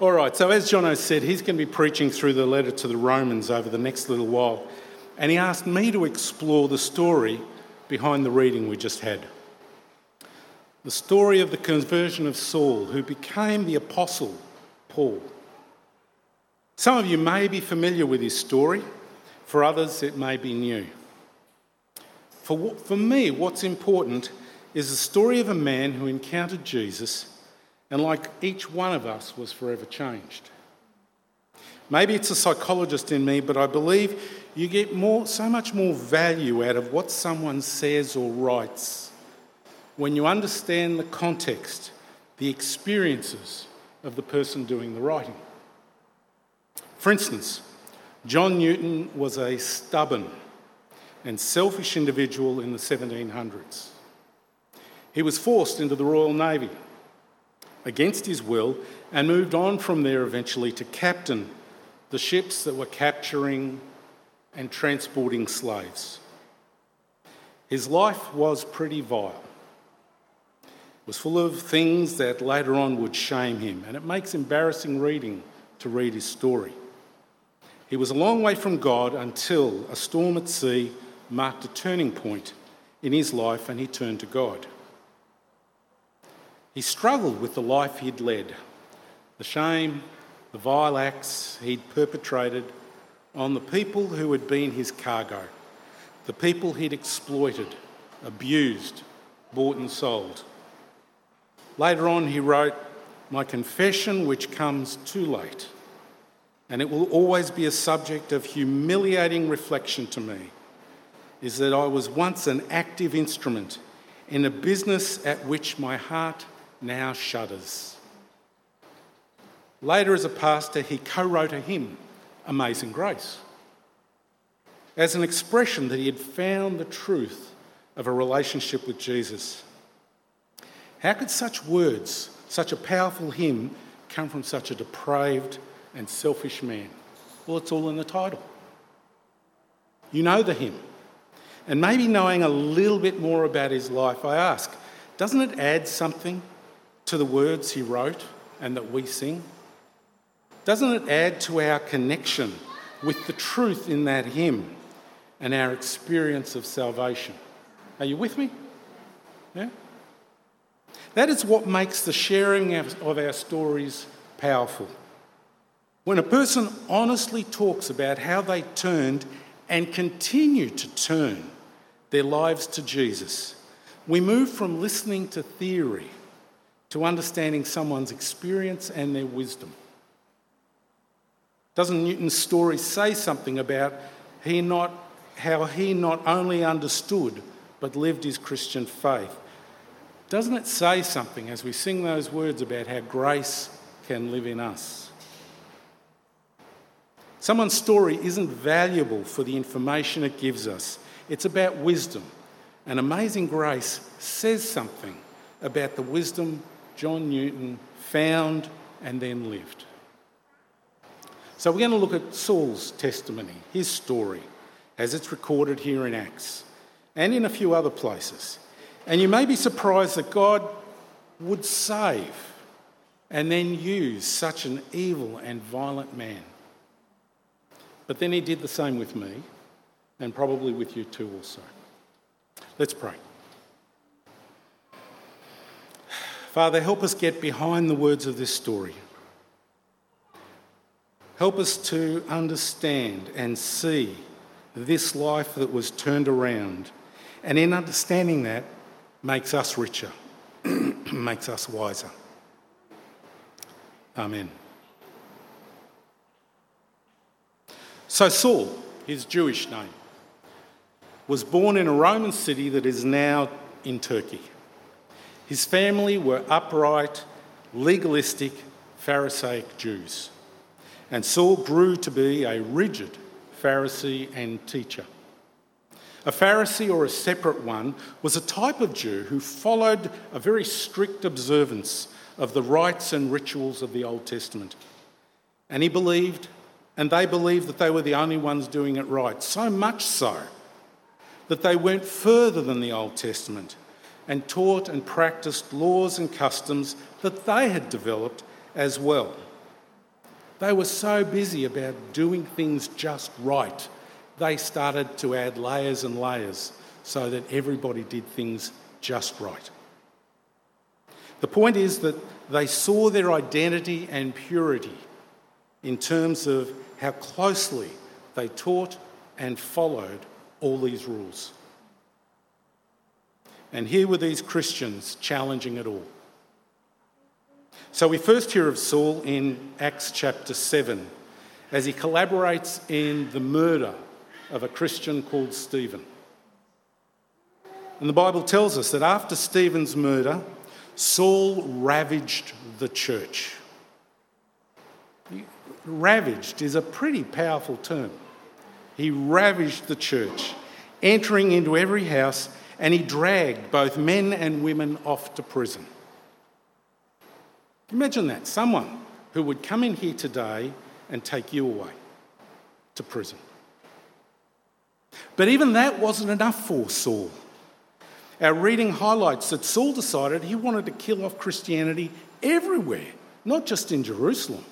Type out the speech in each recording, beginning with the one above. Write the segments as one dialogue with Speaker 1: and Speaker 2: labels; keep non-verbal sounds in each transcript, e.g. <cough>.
Speaker 1: All right, so as Jono said, he's going to be preaching through the letter to the Romans over the next little while. And he asked me to explore the story behind the reading we just had. The story of the conversion of Saul, who became the apostle Paul. Some of you may be familiar with his story, for others, it may be new. For, for me, what's important is the story of a man who encountered Jesus and, like each one of us, was forever changed. Maybe it's a psychologist in me, but I believe you get more, so much more value out of what someone says or writes when you understand the context, the experiences of the person doing the writing. For instance, John Newton was a stubborn and selfish individual in the 1700s. He was forced into the Royal Navy against his will and moved on from there eventually to captain the ships that were capturing and transporting slaves. His life was pretty vile. It was full of things that later on would shame him, and it makes embarrassing reading to read his story. He was a long way from God until a storm at sea marked a turning point in his life and he turned to God. He struggled with the life he'd led, the shame, the vile acts he'd perpetrated on the people who had been his cargo, the people he'd exploited, abused, bought and sold. Later on, he wrote, My confession, which comes too late, and it will always be a subject of humiliating reflection to me, is that I was once an active instrument in a business at which my heart now shudders. Later, as a pastor, he co wrote a hymn, Amazing Grace, as an expression that he had found the truth of a relationship with Jesus. How could such words, such a powerful hymn, come from such a depraved and selfish man? Well, it's all in the title. You know the hymn. And maybe knowing a little bit more about his life, I ask, doesn't it add something to the words he wrote and that we sing? Doesn't it add to our connection with the truth in that hymn and our experience of salvation? Are you with me? Yeah? That is what makes the sharing of our stories powerful. When a person honestly talks about how they turned and continue to turn their lives to Jesus, we move from listening to theory to understanding someone's experience and their wisdom. Doesn't Newton's story say something about he not, how he not only understood but lived his Christian faith? Doesn't it say something as we sing those words about how grace can live in us? Someone's story isn't valuable for the information it gives us, it's about wisdom. And Amazing Grace says something about the wisdom John Newton found and then lived. So we're going to look at Saul's testimony, his story, as it's recorded here in Acts and in a few other places. And you may be surprised that God would save and then use such an evil and violent man. But then he did the same with me, and probably with you too also. Let's pray. Father, help us get behind the words of this story. Help us to understand and see this life that was turned around. And in understanding that, makes us richer, <clears throat> makes us wiser. Amen. So, Saul, his Jewish name, was born in a Roman city that is now in Turkey. His family were upright, legalistic, Pharisaic Jews. And Saul grew to be a rigid Pharisee and teacher. A Pharisee or a separate one was a type of Jew who followed a very strict observance of the rites and rituals of the Old Testament. And he believed, and they believed that they were the only ones doing it right, so much so that they went further than the Old Testament and taught and practiced laws and customs that they had developed as well, They were so busy about doing things just right, they started to add layers and layers so that everybody did things just right. The point is that they saw their identity and purity in terms of how closely they taught and followed all these rules. And here were these Christians challenging it all. So we first hear of Saul in Acts chapter 7 as he collaborates in the murder of a Christian called Stephen. And the Bible tells us that after Stephen's murder, Saul ravaged the church. Ravaged is a pretty powerful term. He ravaged the church, entering into every house, and he dragged both men and women off to prison. Imagine that someone who would come in here today and take you away to prison. But even that wasn't enough for Saul. Our reading highlights that Saul decided he wanted to kill off Christianity everywhere, not just in Jerusalem.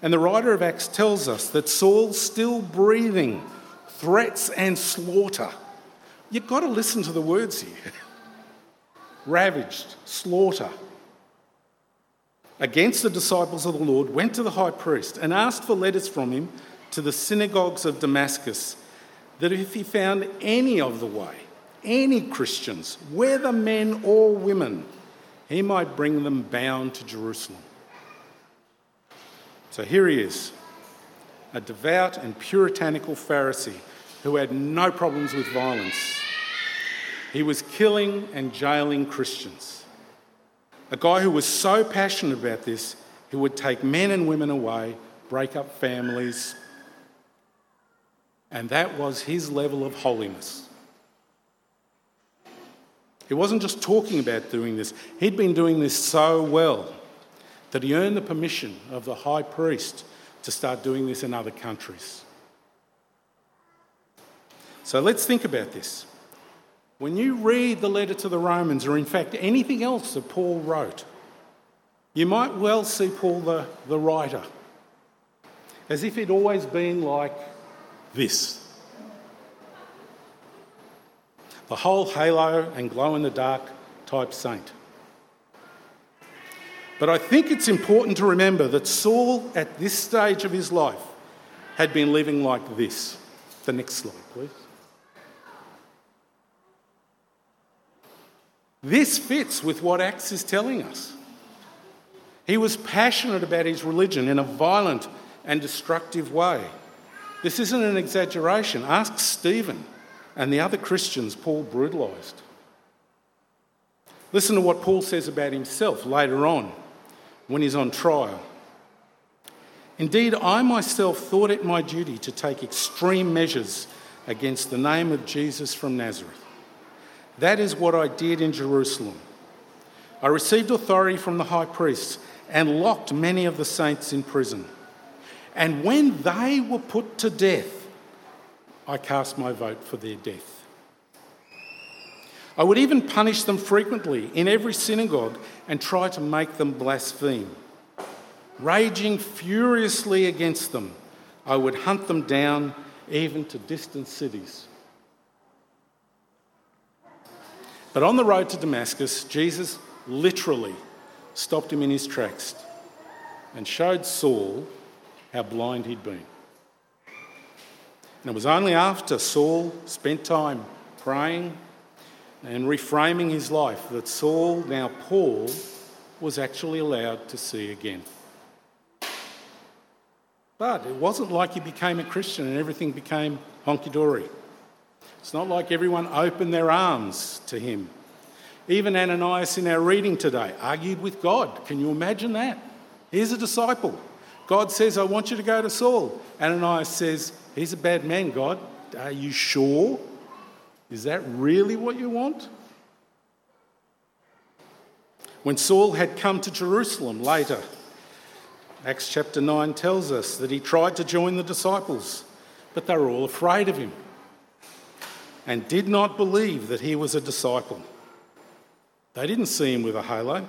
Speaker 1: And the writer of Acts tells us that Saul's still breathing threats and slaughter. You've got to listen to the words here ravaged, slaughter. Against the disciples of the Lord, went to the high priest and asked for letters from him to the synagogues of Damascus, that if he found any of the way, any Christians, whether men or women, he might bring them bound to Jerusalem. So here he is, a devout and puritanical Pharisee who had no problems with violence. He was killing and jailing Christians. A guy who was so passionate about this, he would take men and women away, break up families, and that was his level of holiness. He wasn't just talking about doing this, he'd been doing this so well that he earned the permission of the high priest to start doing this in other countries. So let's think about this. When you read the letter to the Romans, or in fact anything else that Paul wrote, you might well see Paul the, the writer as if he'd always been like this the whole halo and glow in the dark type saint. But I think it's important to remember that Saul, at this stage of his life, had been living like this. The next slide, This fits with what Acts is telling us. He was passionate about his religion in a violent and destructive way. This isn't an exaggeration. Ask Stephen and the other Christians Paul brutalised. Listen to what Paul says about himself later on when he's on trial. Indeed, I myself thought it my duty to take extreme measures against the name of Jesus from Nazareth. That is what I did in Jerusalem. I received authority from the high priests and locked many of the saints in prison. And when they were put to death, I cast my vote for their death. I would even punish them frequently in every synagogue and try to make them blaspheme. Raging furiously against them, I would hunt them down even to distant cities. But on the road to Damascus, Jesus literally stopped him in his tracks and showed Saul how blind he'd been. And it was only after Saul spent time praying and reframing his life that Saul, now Paul, was actually allowed to see again. But it wasn't like he became a Christian and everything became honky dory. It's not like everyone opened their arms to him. Even Ananias in our reading today argued with God. Can you imagine that? He's a disciple. God says, I want you to go to Saul. Ananias says, He's a bad man, God. Are you sure? Is that really what you want? When Saul had come to Jerusalem later, Acts chapter 9 tells us that he tried to join the disciples, but they were all afraid of him and did not believe that he was a disciple. They didn't see him with a halo,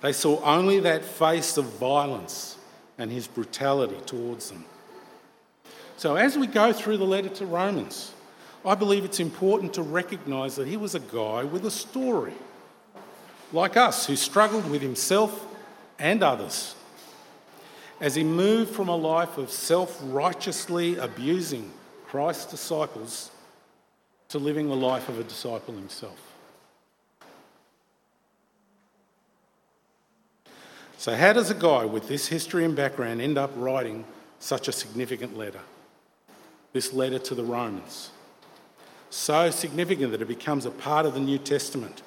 Speaker 1: they saw only that face of violence and his brutality towards them. So, as we go through the letter to Romans, I believe it's important to recognise that he was a guy with a story, like us, who struggled with himself and others. As he moved from a life of self righteously abusing Christ's disciples to living the life of a disciple himself. So, how does a guy with this history and background end up writing such a significant letter? This letter to the Romans. So significant that it becomes a part of the New Testament.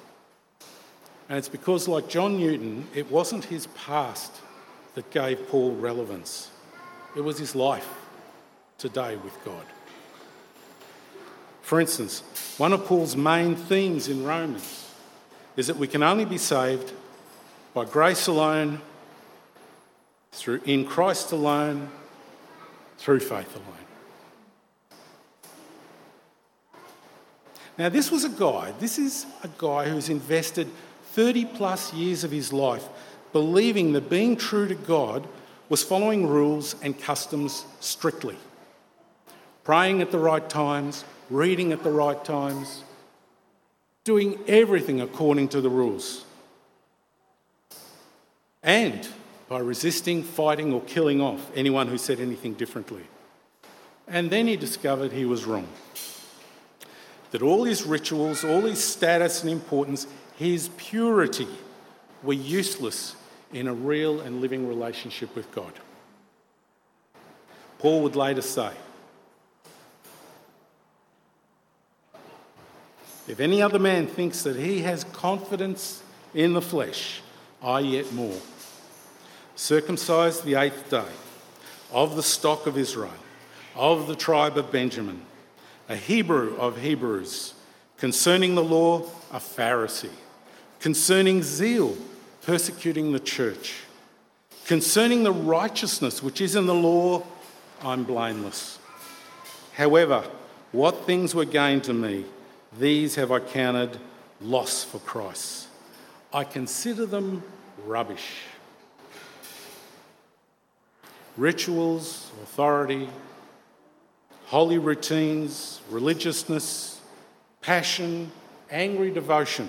Speaker 1: And it's because, like John Newton, it wasn't his past that gave Paul relevance, it was his life today with God. For instance, one of Paul's main themes in Romans is that we can only be saved by grace alone, through, in Christ alone, through faith alone. Now, this was a guy, this is a guy who's invested 30 plus years of his life believing that being true to God was following rules and customs strictly. Praying at the right times, reading at the right times, doing everything according to the rules and by resisting, fighting, or killing off anyone who said anything differently. And then he discovered he was wrong. That all his rituals, all his status and importance, his purity were useless in a real and living relationship with God. Paul would later say, If any other man thinks that he has confidence in the flesh, I yet more circumcised the eighth day, of the stock of Israel, of the tribe of Benjamin, a Hebrew of Hebrews, concerning the law, a Pharisee, concerning zeal, persecuting the church, concerning the righteousness which is in the law, I'm blameless. However, what things were gained to me, these have I counted loss for Christ. I consider them rubbish rituals, authority, holy routines, religiousness, passion, angry devotion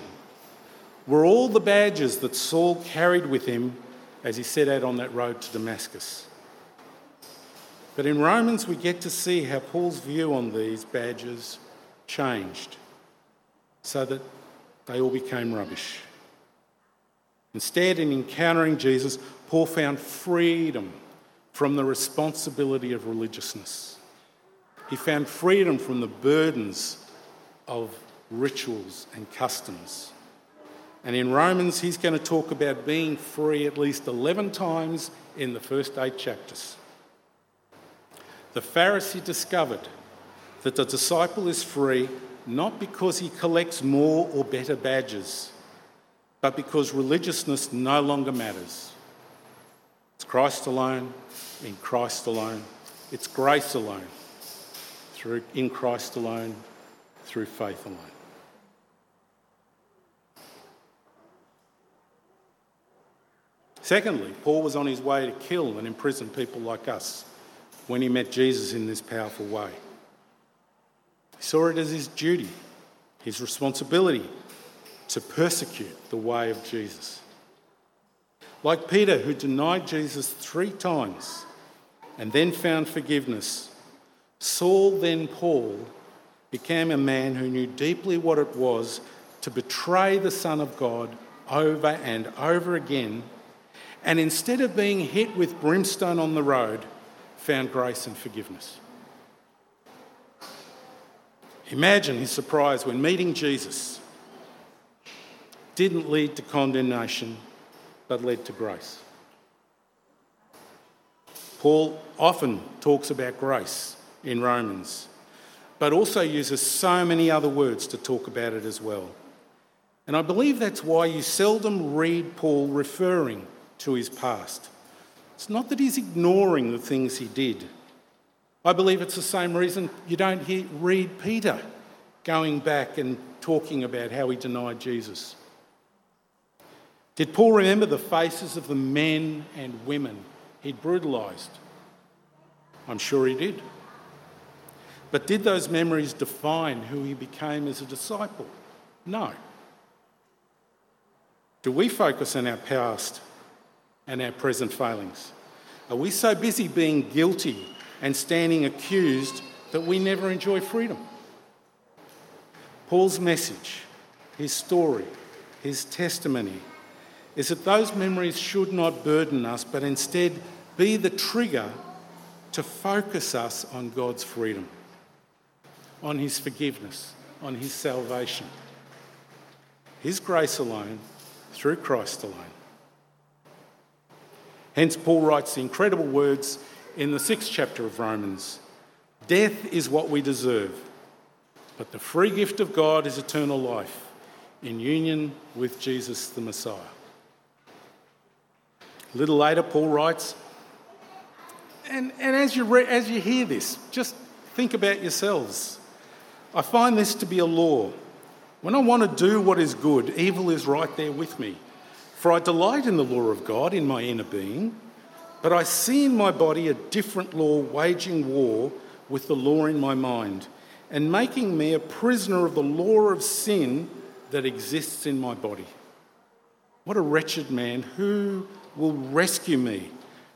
Speaker 1: were all the badges that Saul carried with him as he set out on that road to Damascus. But in Romans, we get to see how Paul's view on these badges changed so that they all became rubbish. Instead, in encountering Jesus, Paul found freedom from the responsibility of religiousness. He found freedom from the burdens of rituals and customs. And in Romans, he's going to talk about being free at least 11 times in the first eight chapters. The Pharisee discovered that the disciple is free not because he collects more or better badges, but because religiousness no longer matters. It's Christ alone, in Christ alone. It's grace alone, through, in Christ alone, through faith alone. Secondly, Paul was on his way to kill and imprison people like us when he met Jesus in this powerful way. He saw it as his duty, his responsibility to persecute the way of Jesus. Like Peter, who denied Jesus three times and then found forgiveness, Saul, then Paul, became a man who knew deeply what it was to betray the Son of God over and over again, and instead of being hit with brimstone on the road, found grace and forgiveness. Imagine his surprise when meeting Jesus didn't lead to condemnation but led to grace. Paul often talks about grace in Romans, but also uses so many other words to talk about it as well. And I believe that's why you seldom read Paul referring to his past. It's not that he's ignoring the things he did. I believe it's the same reason you don't hear, read Peter going back and talking about how he denied Jesus. Did Paul remember the faces of the men and women he'd brutalised. I'm sure he did. But did those memories define who he became as a disciple? No. Do we focus on our past and our present failings? Are we so busy being guilty and standing accused that we never enjoy freedom? Paul's message, his story, his testimony is that those memories should not burden us, but instead be the trigger to focus us on God's freedom, on his forgiveness, on his salvation. His grace alone, through Christ alone. Hence, Paul writes the incredible words in the sixth chapter of Romans Death is what we deserve, but the free gift of God is eternal life in union with Jesus the Messiah. A little later, Paul writes, and, and as, you re- as you hear this, just think about yourselves. I find this to be a law. When I want to do what is good, evil is right there with me. For I delight in the law of God in my inner being, but I see in my body a different law waging war with the law in my mind, and making me a prisoner of the law of sin that exists in my body. What a wretched man! Who will rescue me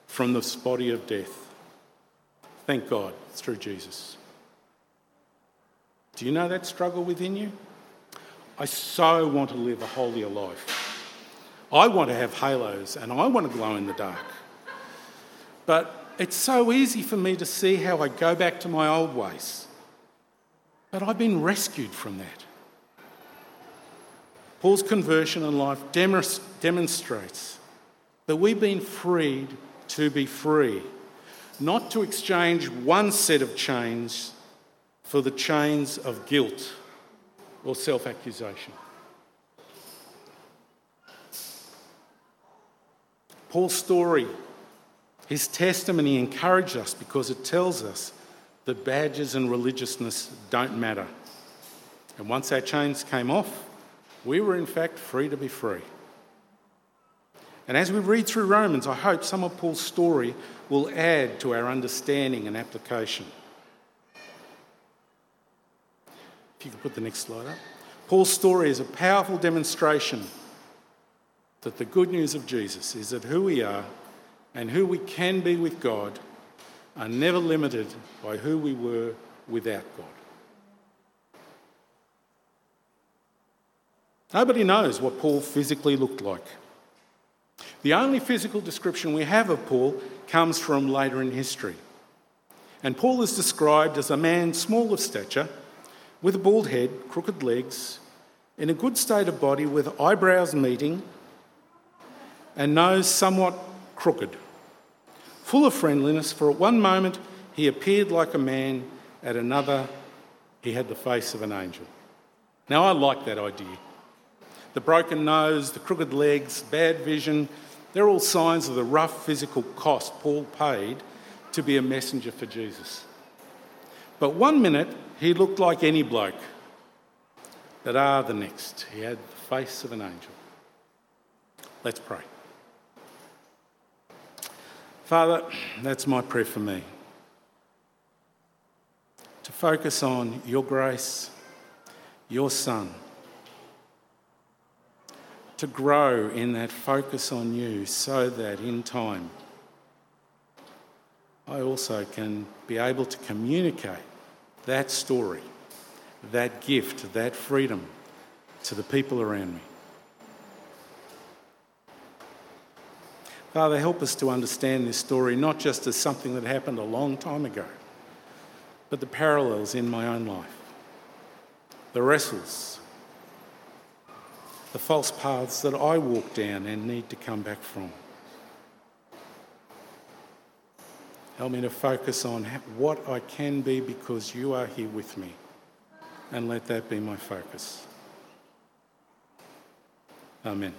Speaker 1: from this body of death? Thank God, through Jesus. Do you know that struggle within you? I so want to live a holier life. I want to have halos and I want to glow in the dark. But it's so easy for me to see how I go back to my old ways. But I've been rescued from that. Paul's conversion and life demonstrates that we've been freed to be free, not to exchange one set of chains for the chains of guilt or self accusation. Paul's story, his testimony encouraged us because it tells us that badges and religiousness don't matter. And once our chains came off, we were in fact free to be free. And as we read through Romans, I hope some of Paul's story will add to our understanding and application. If you could put the next slide up. Paul's story is a powerful demonstration that the good news of Jesus is that who we are and who we can be with God are never limited by who we were without God. Nobody knows what Paul physically looked like. The only physical description we have of Paul comes from later in history. And Paul is described as a man small of stature, with a bald head, crooked legs, in a good state of body, with eyebrows meeting, and nose somewhat crooked, full of friendliness, for at one moment he appeared like a man, at another he had the face of an angel. Now, I like that idea. The broken nose, the crooked legs, bad vision, they're all signs of the rough physical cost Paul paid to be a messenger for Jesus. But one minute he looked like any bloke, but ah, the next he had the face of an angel. Let's pray. Father, that's my prayer for me. To focus on your grace, your Son. To grow in that focus on you so that in time I also can be able to communicate that story, that gift, that freedom to the people around me. Father, help us to understand this story not just as something that happened a long time ago, but the parallels in my own life, the wrestles, the false paths that I walk down and need to come back from. Help me to focus on what I can be because you are here with me, and let that be my focus. Amen.